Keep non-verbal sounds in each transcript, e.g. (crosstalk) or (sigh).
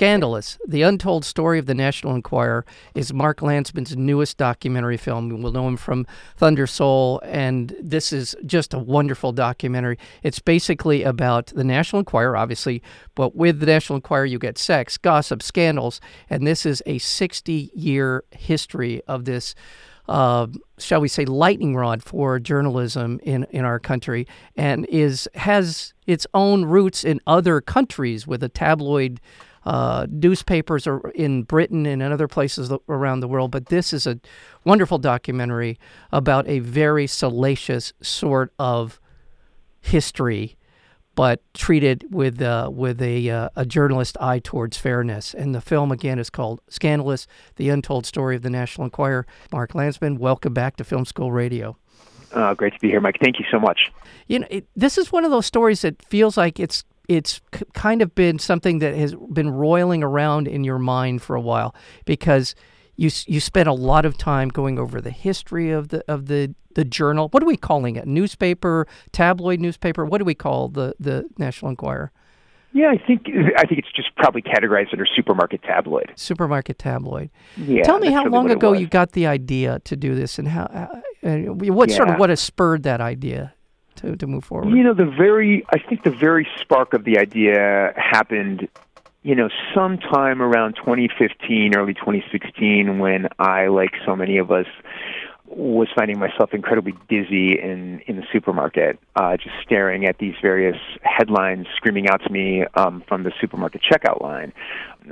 Scandalous, The Untold Story of the National Enquirer, is Mark Landsman's newest documentary film. We'll know him from Thunder Soul, and this is just a wonderful documentary. It's basically about the National Enquirer, obviously, but with the National Enquirer, you get sex, gossip, scandals, and this is a 60 year history of this. Uh, shall we say, lightning rod for journalism in, in our country, and is has its own roots in other countries with a tabloid uh, newspapers are in Britain and in other places around the world. But this is a wonderful documentary about a very salacious sort of history, but treated with uh, with a uh, a journalist eye towards fairness. And the film again is called "Scandalous: The Untold Story of the National Enquirer." Mark Landsman, welcome back to Film School Radio. Uh, great to be here, Mike. Thank you so much. You know, it, this is one of those stories that feels like it's it's c- kind of been something that has been roiling around in your mind for a while because you you spent a lot of time going over the history of the of the the journal. What are we calling it? Newspaper, tabloid newspaper. What do we call the the National Enquirer? Yeah, I think I think it's just probably categorized under supermarket tabloid. Supermarket tabloid. Yeah. Tell me how really long ago you got the idea to do this, and how, uh, what yeah. sort of what has spurred that idea? To, to move forward? You know, the very, I think the very spark of the idea happened, you know, sometime around 2015, early 2016, when I, like so many of us, was finding myself incredibly dizzy in in the supermarket, uh, just staring at these various headlines screaming out to me um, from the supermarket checkout line.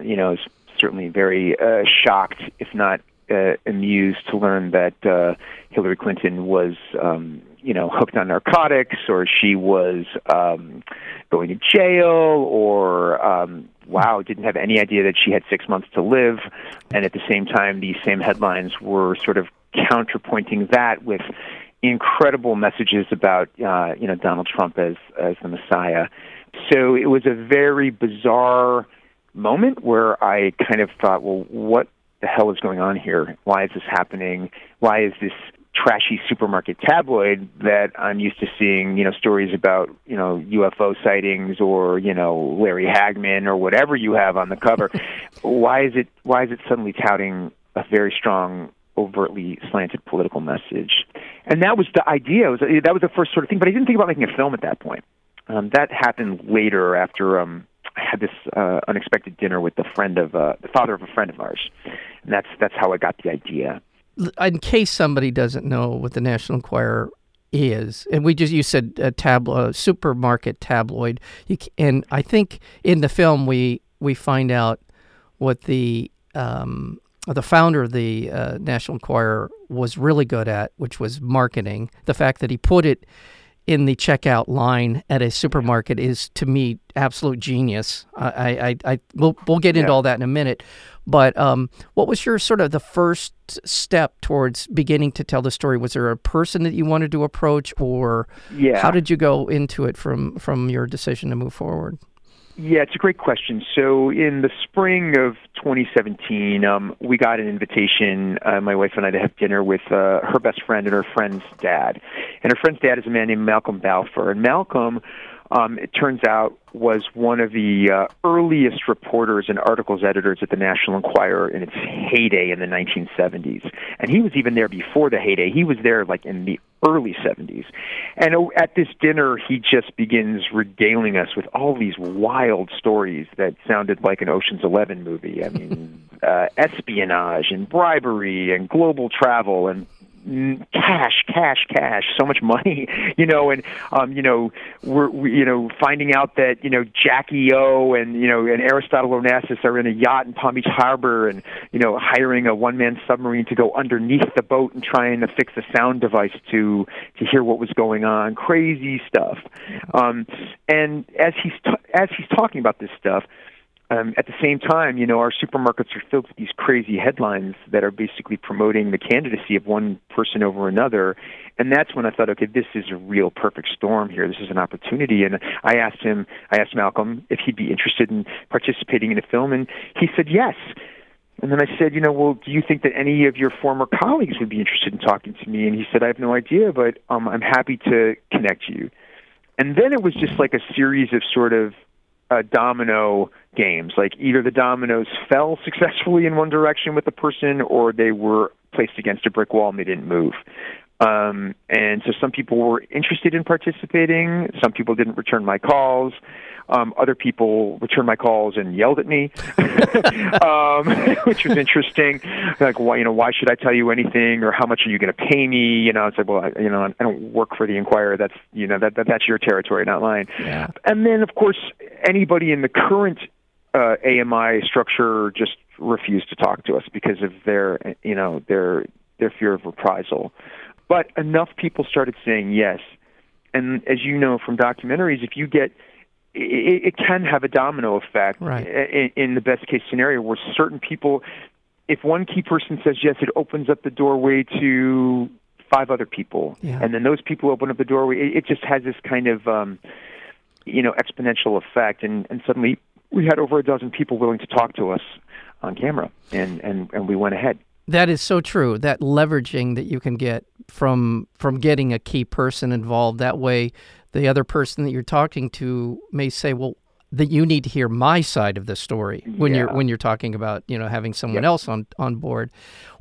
You know, I was certainly very uh, shocked, if not uh, amused, to learn that uh, Hillary Clinton was um, you know hooked on narcotics or she was um going to jail or um wow didn't have any idea that she had 6 months to live and at the same time these same headlines were sort of counterpointing that with incredible messages about uh you know Donald Trump as as the messiah so it was a very bizarre moment where I kind of thought well what the hell is going on here? Why is this happening? Why is this trashy supermarket tabloid that I'm used to seeing, you know, stories about, you know, UFO sightings or, you know, Larry Hagman or whatever you have on the cover. (laughs) why is it why is it suddenly touting a very strong overtly slanted political message? And that was the idea. It was, that was the first sort of thing, but I didn't think about making a film at that point. Um, that happened later after um, I had this uh, unexpected dinner with the friend of uh, the father of a friend of ours, and that's that's how I got the idea in case somebody doesn't know what the National Enquirer is, and we just you said a tabloid, supermarket tabloid, and I think in the film we we find out what the um, the founder of the uh, National Enquirer was really good at, which was marketing. The fact that he put it in the checkout line at a supermarket is to me absolute genius. I, I, I we'll, we'll get into yeah. all that in a minute. But um, what was your sort of the first step towards beginning to tell the story? Was there a person that you wanted to approach, or yeah. how did you go into it from from your decision to move forward? Yeah, it's a great question. So, in the spring of 2017, um, we got an invitation, uh, my wife and I, to have dinner with uh, her best friend and her friend's dad. And her friend's dad is a man named Malcolm Balfour. And Malcolm um, it turns out was one of the uh, earliest reporters and articles editors at the National Enquirer in its heyday in the 1970s. And he was even there before the heyday. He was there like in the early 70s. And uh, at this dinner, he just begins regaling us with all these wild stories that sounded like an Ocean's Eleven movie. I mean, (laughs) uh, espionage and bribery and global travel and cash, cash, cash, so much money, (laughs) you know, and um, you know, we're we, you know finding out that you know Jackie O and you know and Aristotle Onassis are in a yacht in Palm Beach Harbor, and you know hiring a one-man submarine to go underneath the boat and trying to fix a sound device to to hear what was going on, crazy stuff. Um, and as he's t- as he's talking about this stuff um, at the same time, you know, our supermarkets are filled with these crazy headlines that are basically promoting the candidacy of one person over another. And that's when I thought, okay, this is a real perfect storm here. This is an opportunity. And I asked him, I asked Malcolm if he'd be interested in participating in a film, and he said yes. And then I said, you know, well, do you think that any of your former colleagues would be interested in talking to me? And he said, I have no idea, but um, I'm happy to connect you. And then it was just like a series of sort of uh, domino games. Like either the dominoes fell successfully in one direction with the person, or they were placed against a brick wall and they didn't move. Um, and so some people were interested in participating. Some people didn't return my calls. Um, other people returned my calls and yelled at me, (laughs) um, (laughs) which was interesting. Like, why, you know, why should I tell you anything, or how much are you going to pay me? You know, it's like, well, I, you know, I don't work for the Enquirer. That's, you know, that, that that's your territory, not mine. Yeah. And then, of course, anybody in the current uh, AMI structure just refused to talk to us because of their, you know, their their fear of reprisal. But enough people started saying yes. And as you know from documentaries, if you get it, it can have a domino effect Right. in, in the best case scenario where certain people if one key person says yes it opens up the doorway to five other people Yeah. and then those people open up the doorway it, it just has this kind of um you know exponential effect and and suddenly we had over a dozen people willing to talk to us on camera and and and we went ahead That is so true. That leveraging that you can get from from getting a key person involved. That way, the other person that you're talking to may say, "Well, that you need to hear my side of the story when you're when you're talking about you know having someone Yeah. else on on board."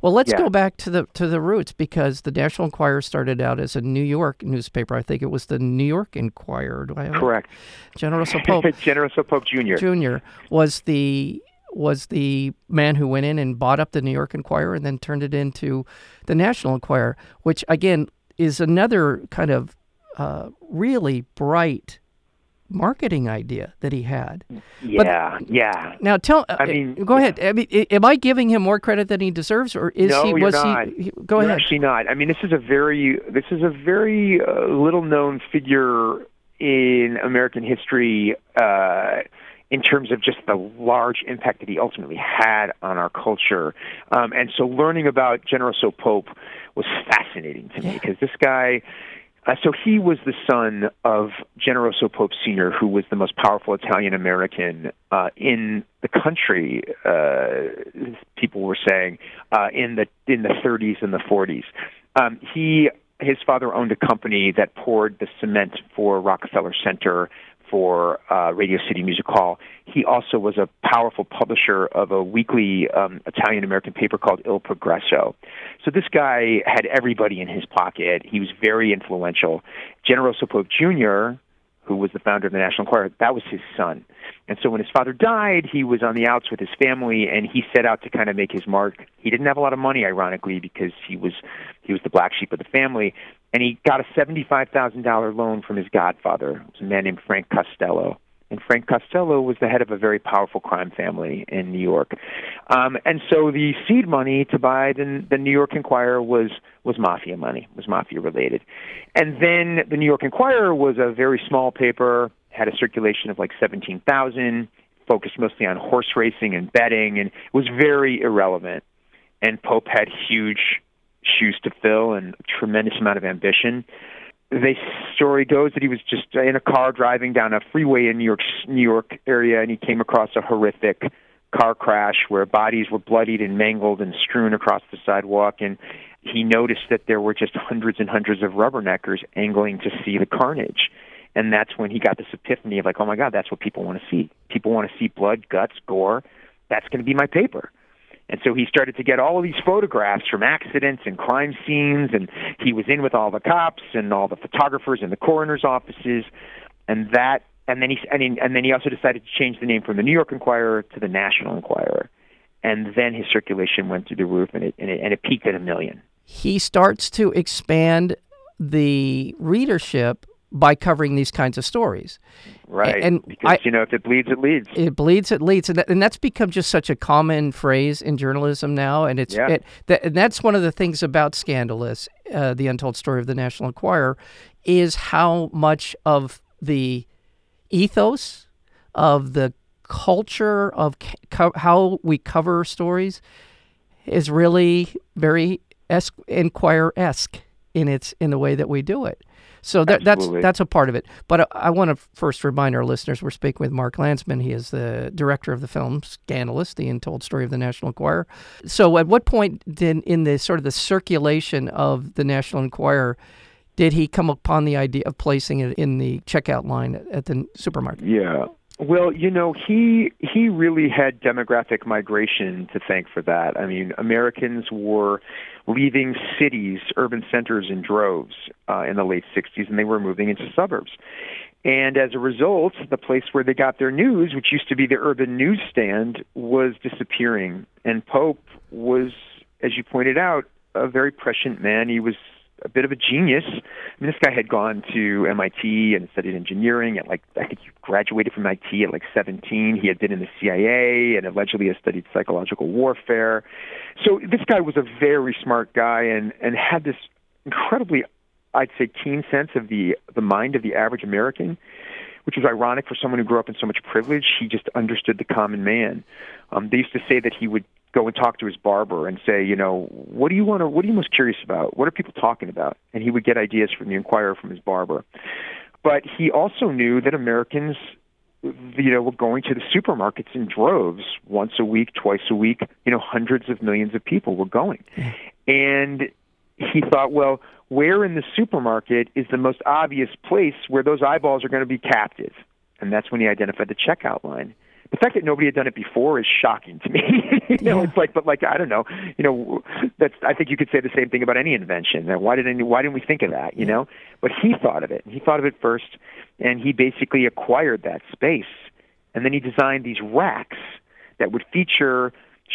Well, let's Yeah. go back to the to the roots because the National Enquirer started out as a New York newspaper. I think it was the New York Enquirer. Do I have it? correct Generoso Pope (laughs) Generoso Pope jr Jr. was the was the man who went in and bought up the New York Enquirer and then turned it into the National Enquirer, which again is another kind of uh, really bright marketing idea that he had. yeah yeah Now, tell. Uh, I mean, go yeah. ahead. I mean, am I giving him more credit than he deserves, or is no, he? you're Was not. he, he? Go You're ahead. Actually, not. I mean, this is a very this is a very uh, little known figure in American history uh, in terms of just the large impact that he ultimately had on our culture. Um, and so, learning about Generoso Pope was fascinating to me because this guy. Uh, so he was the son of Generoso Pope Sr., who was the most powerful Italian American uh, in the country. Uh, people were saying uh, in the in the 30s and the 40s. Um, he his father owned a company that poured the cement for Rockefeller Center for uh, Radio City Music Hall. He also was a powerful publisher of a weekly um, Italian American paper called Il Progresso. So this guy had everybody in his pocket. He was very influential. Generoso Pope Jr., who was the founder of the National Enquirer, that was his son. And so when his father died, he was on the outs with his family, and he set out to kind of make his mark. He didn't have a lot of money, ironically, because he was he was the black sheep of the family, and he got a seventy-five thousand dollar loan from his godfather, it was a man named Frank Costello. And Frank Costello was the head of a very powerful crime family in New York, um, and so the seed money to buy the, the New York Enquirer was was mafia money, was mafia related, and then the New York Enquirer was a very small paper, had a circulation of like seventeen thousand, focused mostly on horse racing and betting, and was very irrelevant. And Pope had huge shoes to fill and a tremendous amount of ambition the story goes that he was just in a car driving down a freeway in New York, New York area, and he came across a horrific car crash where bodies were bloodied and mangled and strewn across the sidewalk. And he noticed that there were just hundreds and hundreds of rubberneckers angling to see the carnage. And that's when he got this epiphany of like, oh my God, that's what people want to see. People want to see blood, guts, gore. That's going to be my paper. And so he started to get all of these photographs from accidents and crime scenes, and he was in with all the cops and all the photographers and the coroner's offices, and that. And then he and, he, and then he also decided to change the name from the New York Enquirer to the National Enquirer, and then his circulation went through the roof, and it and it, and it peaked at a million. He starts to expand the readership by covering these kinds of stories. Right. And because I- you know if it bleeds, it leads. It bleeds, it leads, and, that, and that's become just such a common phrase in journalism now. And it's Yeah. it, that, and that's one of the things about Scandalous, uh, the untold story of the National Enquirer, is how much of the ethos of the culture of co- how we cover stories is really very es- Enquirer esque in its in the way that we do it. So that, that's that's a part of it. But uh, I, I want to first remind our listeners we're speaking with Mark Landsman. He is the director of the film Scandalous: The Untold Story of the National Enquirer. So, at what point did in the sort of the circulation of the National Enquirer did he come upon the idea of placing it in the checkout line at the supermarket? Yeah. Well, you know, he he really had demographic migration to thank for that. I mean, Americans were leaving cities, urban centers in droves uh, in the late 60s, and they were moving into suburbs. And as a result, the place where they got their news, which used to be the urban newsstand, was disappearing. And Pope was, as you pointed out, a very prescient man. He was a bit of a genius. I mean, this guy had gone to MIT and studied engineering. At like, I think he graduated from MIT at like 17. He had been in the CIA and allegedly had studied psychological warfare. So this guy was a very smart guy and and had this incredibly, I'd say, keen sense of the the mind of the average American. Which was ironic for someone who grew up in so much privilege. He just understood the common man. Um, they used to say that he would go and talk to his barber and say, you know, what do you want to, what are you most curious about? What are people talking about? And he would get ideas from the Enquirer from his barber. But he also knew that Americans, you know, were going to the supermarkets in droves once a week, twice a week. You know, hundreds of millions of people were going, hmm. and he thought, well, where in the supermarket is the most obvious place where those eyeballs are going to be captive? And that's when he identified the checkout line the fact that nobody had done it before is shocking to me. (laughs) you know, it's like, but like I don't know, you know, that's I think you could say the same thing about any invention. Why did any, why didn't we think of that? You know, but he thought of it. He thought of it first, and he basically acquired that space, and then he designed these racks that would feature.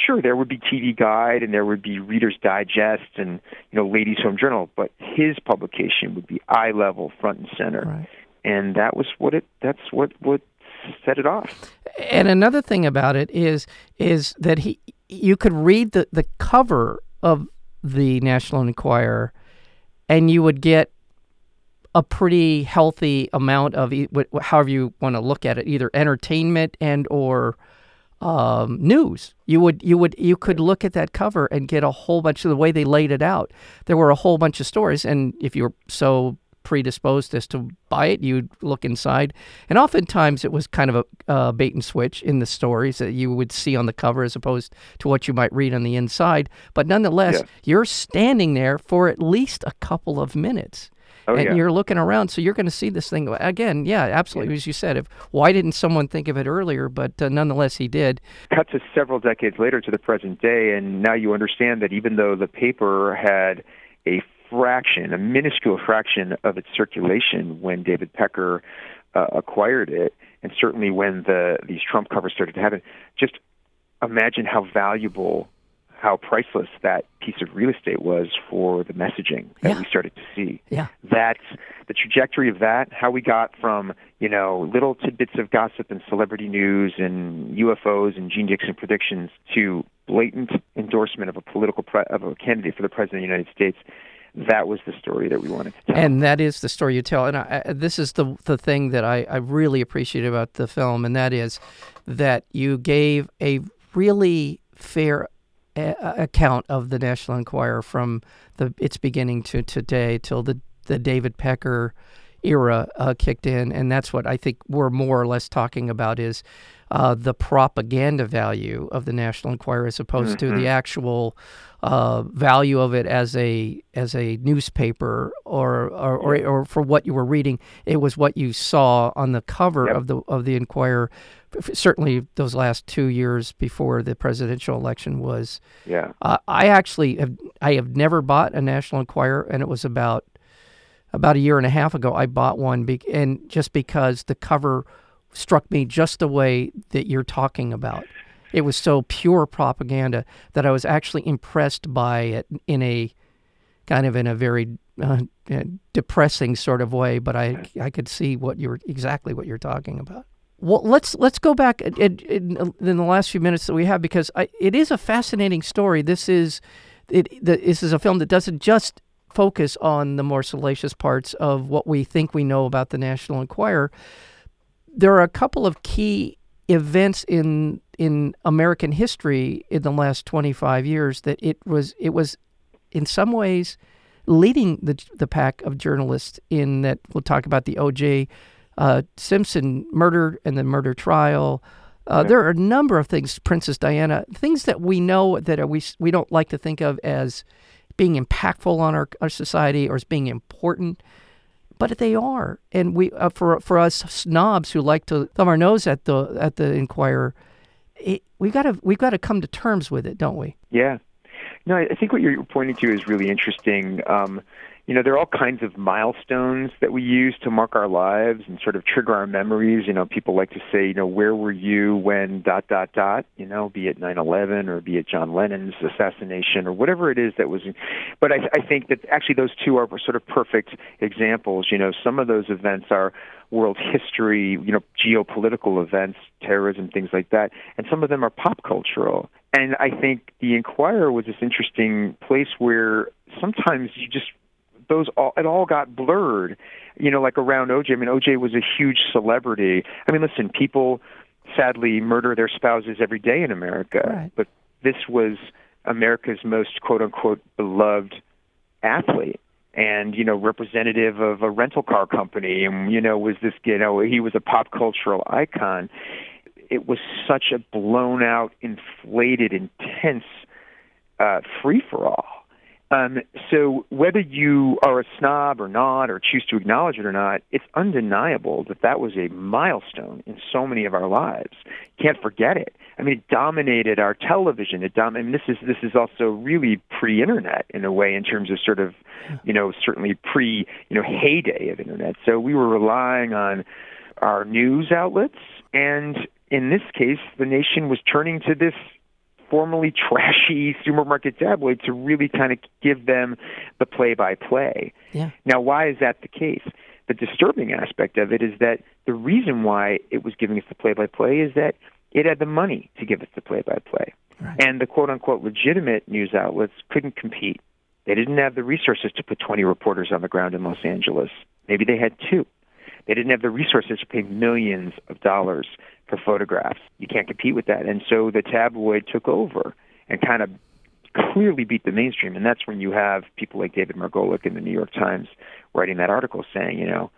Sure, there would be TV Guide and there would be Reader's Digest and you know Ladies Home Journal, but his publication would be eye level, front and center, right. and that was what it. That's what what set it off. And another thing about it is is that he you could read the, the cover of the National Enquirer and you would get a pretty healthy amount of however you want to look at it either entertainment and or um, news. You would you would you could look at that cover and get a whole bunch of the way they laid it out. There were a whole bunch of stories and if you're so predisposed as to buy it, you'd look inside. And oftentimes it was kind of a uh, bait and switch in the stories that you would see on the cover as opposed to what you might read on the inside. But nonetheless, yeah. you're standing there for at least a couple of minutes. Oh, and yeah. you're looking around, so you're going to see this thing again. Yeah, absolutely. Yeah. As you said, if why didn't someone think of it earlier? But uh, nonetheless, he did. Cut to several decades later to the present day, and now you understand that even though the paper had a fraction, a minuscule fraction of its circulation when David Pecker uh, acquired it, and certainly when the these Trump covers started to happen. Just imagine how valuable, how priceless that piece of real estate was for the messaging that yeah. we started to see. Yeah. That's the trajectory of that, how we got from, you know, little tidbits of gossip and celebrity news and UFOs and Jeane Dixon predictions to blatant endorsement of a political pre- of a candidate for the president of the United States that was the story that we wanted to tell. And that is the story you tell. And I, this is the the thing that I, I really appreciate about the film, and that is that you gave a really fair a- account of the National Enquirer from the its beginning to today till the the David Pecker era uh, kicked in, and that's what I think we're more or less talking about is uh, the propaganda value of the National Enquirer as opposed mm-hmm. to the actual uh, value of it as a as a newspaper or or, or, or for what you were reading. It was what you saw on the cover yep. of the of the Enquirer. Certainly, those last two years before the presidential election was. Yeah. Uh, I actually have I have never bought a National Enquirer, and it was about about a year and a half ago. I bought one, be- and just because the cover struck me just the way that you're talking about. It was so pure propaganda that I was actually impressed by it in a kind of in a very uh, depressing sort of way, but I I could see what you're exactly what you're talking about. Well, let's let's go back in, in, in the last few minutes that we have because I, it is a fascinating story. This is it. The, this is a film that doesn't just focus on the more salacious parts of what we think we know about the National Enquirer. There are a couple of key events in in American history in the last 25 years that it was it was in some ways leading the the pack of journalists in that we'll talk about the O.J. Uh, Simpson murder and the murder trial. Uh, yeah. There are a number of things, Princess Diana, things that we know that are, we we don't like to think of as being impactful on our, our society or as being important, but they are. And we uh, for for us snobs who like to thumb our nose at the at the Enquirer, it, we got to we've got to come to terms with it, don't we? Yeah. No, I think what you're pointing to is really interesting. Um, you know, there are all kinds of milestones that we use to mark our lives and sort of trigger our memories. You know, people like to say, you know, where were you when dot dot dot, you know, be it 9/11 or be it John Lennon's assassination or whatever it is that was. But I, I think that actually those two are sort of perfect examples. You know, some of those events are world history, you know, geopolitical events, terrorism, things like that, and some of them are pop cultural. And I think the Enquirer was this interesting place where sometimes you just those all it all got blurred. You know, like around OJ. I mean, OJ was a huge celebrity. I mean, listen, people sadly murder their spouses every day in America, right. but this was America's most quote unquote beloved athlete and you know representative of a rental car company and you know was this you know he was a pop cultural icon it was such a blown out inflated intense uh free for all um, so whether you are a snob or not, or choose to acknowledge it or not, it's undeniable that that was a milestone in so many of our lives. Can't forget it. I mean, it dominated our television. It dom- I mean, this is this is also really pre-internet in a way, in terms of sort of, you know, certainly pre, you know, heyday of internet. So we were relying on our news outlets, and in this case, the nation was turning to this formerly trashy supermarket tabloid to really kind of give them the play by play. Now, why is that the case? The disturbing aspect of it is that the reason why it was giving us the play by play is that it had the money to give us the play by play. And the quote unquote legitimate news outlets couldn't compete. They didn't have the resources to put 20 reporters on the ground in Los Angeles. Maybe they had two. They didn't have the resources to pay millions of dollars for photographs. You can't compete with that. And so the tabloid took over and kind of clearly beat the mainstream. And that's when you have people like David Margolick in the New York Times writing that article saying, you know,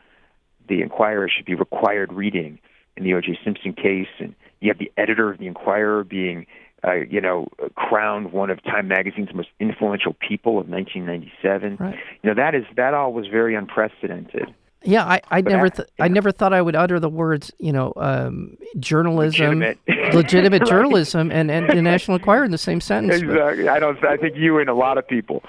the Enquirer should be required reading in the O.J. Simpson case. And you have the editor of the Enquirer being, uh, you know, crowned one of Time Magazine's most influential people of 1997. Right. You know, that is that all was very unprecedented. Yeah, I, I never th- I never thought I would utter the words, you know, um, journalism, legitimate, (laughs) legitimate right. journalism, and, and the National Enquirer in the same sentence. Exactly. I don't. I think you and a lot of people.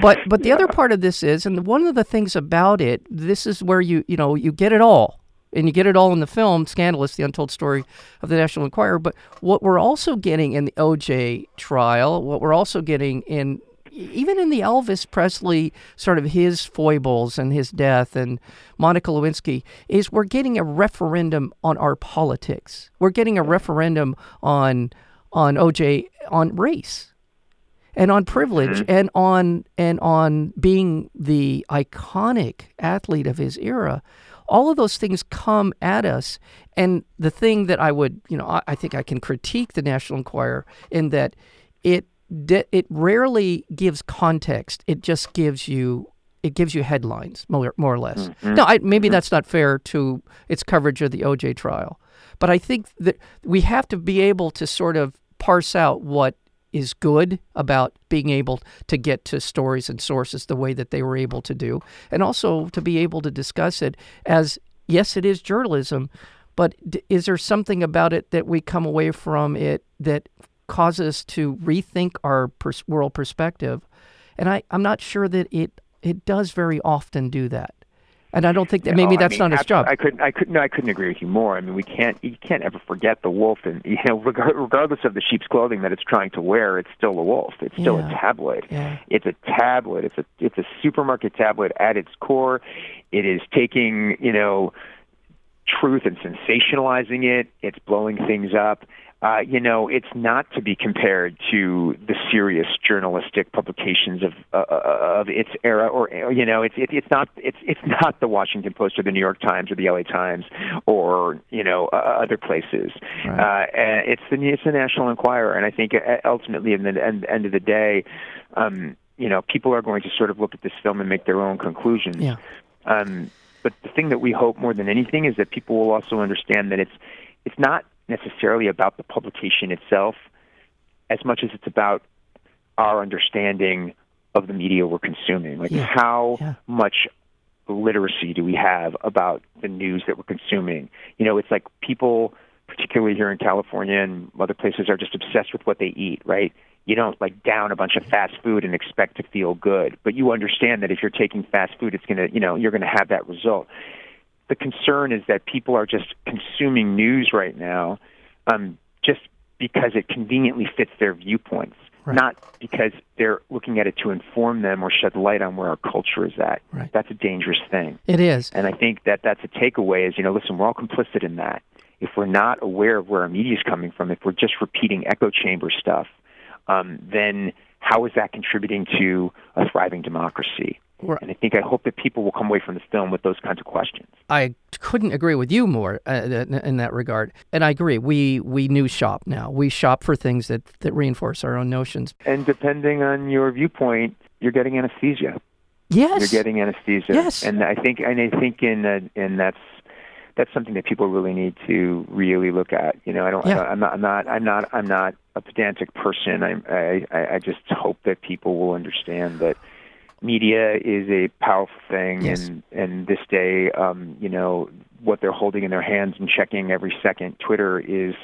But but the yeah. other part of this is, and one of the things about it, this is where you you know you get it all, and you get it all in the film "Scandalous: The Untold Story of the National Enquirer." But what we're also getting in the O.J. trial, what we're also getting in even in the Elvis Presley sort of his foibles and his death and Monica Lewinsky is we're getting a referendum on our politics. We're getting a referendum on on OJ on race and on privilege mm-hmm. and on and on being the iconic athlete of his era all of those things come at us and the thing that i would you know I, I, think i can critique the national enquirer in that it it rarely gives context. It just gives you it gives you headlines more, more or less. Mm-hmm. Now, I, maybe mm-hmm. that's not fair to its coverage of the OJ trial, but I think that we have to be able to sort of parse out what is good about being able to get to stories and sources the way that they were able to do, and also to be able to discuss it as yes, it is journalism, but is there something about it that we come away from it that cause us to rethink our pers- world perspective. And I, I'm not sure that it it does very often do that. And I don't think that maybe oh, no, that's I mean, not its job. I couldn't. I couldn't. No, I couldn't agree with you more. I mean, we can't. You can't ever forget the wolf, and (laughs) you know, regardless of the sheep's clothing that it's trying to wear, it's still a wolf. It's still yeah. a tabloid. Yeah. It's a tabloid. It's a. It's a supermarket tabloid at its core. It is taking you know, truth and sensationalizing it. It's blowing things up. Uh, you know, it's not to be compared to the serious journalistic publications of uh, uh of its era, or you know, it's it, it's not it's it's not the Washington Post or the New York Times or the LA Times or you know uh, other places. Right. Uh, it's the it's the National Enquirer, and I think uh, ultimately, in the end, end of the day, um, you know, people are going to sort of look at this film and make their own conclusions. Yeah. Um, but the thing that we hope more than anything is that people will also understand that it's it's not necessarily about the publication itself as much as it's about our understanding of the media we're consuming. Like yeah. how yeah. much literacy do we have about the news that we're consuming? You know, it's like people particularly here in California and other places are just obsessed with what they eat, right? You don't like down a bunch of fast food and expect to feel good, but you understand that if you're taking fast food it's going to, you know, you're going to have that result the concern is that people are just consuming news right now um, just because it conveniently fits their viewpoints, right. not because they're looking at it to inform them or shed light on where our culture is at. Right. That's a dangerous thing. It is. And I think that that's a takeaway is, you know, listen, we're all complicit in that. If we're not aware of where our media is coming from, if we're just repeating echo chamber stuff, um, then how is that contributing to a thriving democracy? Right. And I think I hope that people will come away from this film with those kinds of questions. I couldn't agree with you more uh, in that regard. And I agree. We we news shop now. We shop for things that that reinforce our own notions. And depending on your viewpoint, you're getting anesthesia. Yes. You're getting anesthesia. Yes. And I think and I think in uh, and that's that's something that people really need to really look at. You know, I don't. Yeah. I, I'm not. I'm not. I'm not. I'm not a pedantic person. I, I I just hope that people will understand that media is a powerful thing, yes. and and this day, um, you know, what they're holding in their hands and checking every second. Twitter is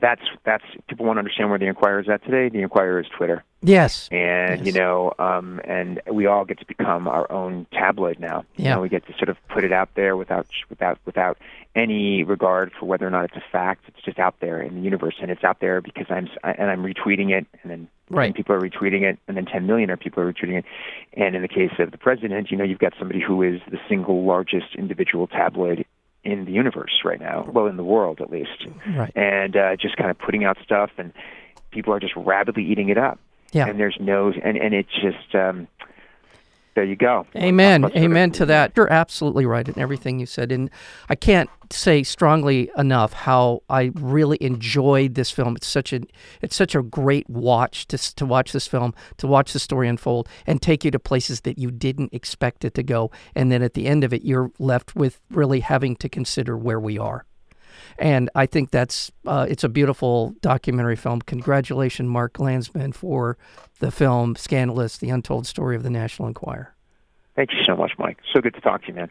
that's that's people want to understand where the Enquirer is at today. The Enquirer is Twitter. Yes. And yes. you know, um, and we all get to become our own tabloid now. Yeah. You know, we get to sort of put it out there without without without any regard for whether or not it's a fact. It's just out there in the universe, and it's out there because I'm and I'm retweeting it, and then right. And people are retweeting it, and then 10 million are people are retweeting it. And in the case of the president, you know, you've got somebody who is the single largest individual tabloid in the universe right now, well, in the world at least, right. and uh, just kind of putting out stuff, and people are just rapidly eating it up. Yeah. And there's no, and and it's just. Um, there you go. Amen. Amen to that. You're absolutely right in everything you said. And I can't say strongly enough how I really enjoyed this film. It's such a it's such a great watch to to watch this film, to watch the story unfold and take you to places that you didn't expect it to go. And then at the end of it you're left with really having to consider where we are. And I think that's uh, it's a beautiful documentary film. Congratulations, Mark Landsman, for the film "Scandalous: The Untold Story of the National Enquirer." Thank you so much, Mike. So good to talk to you, man.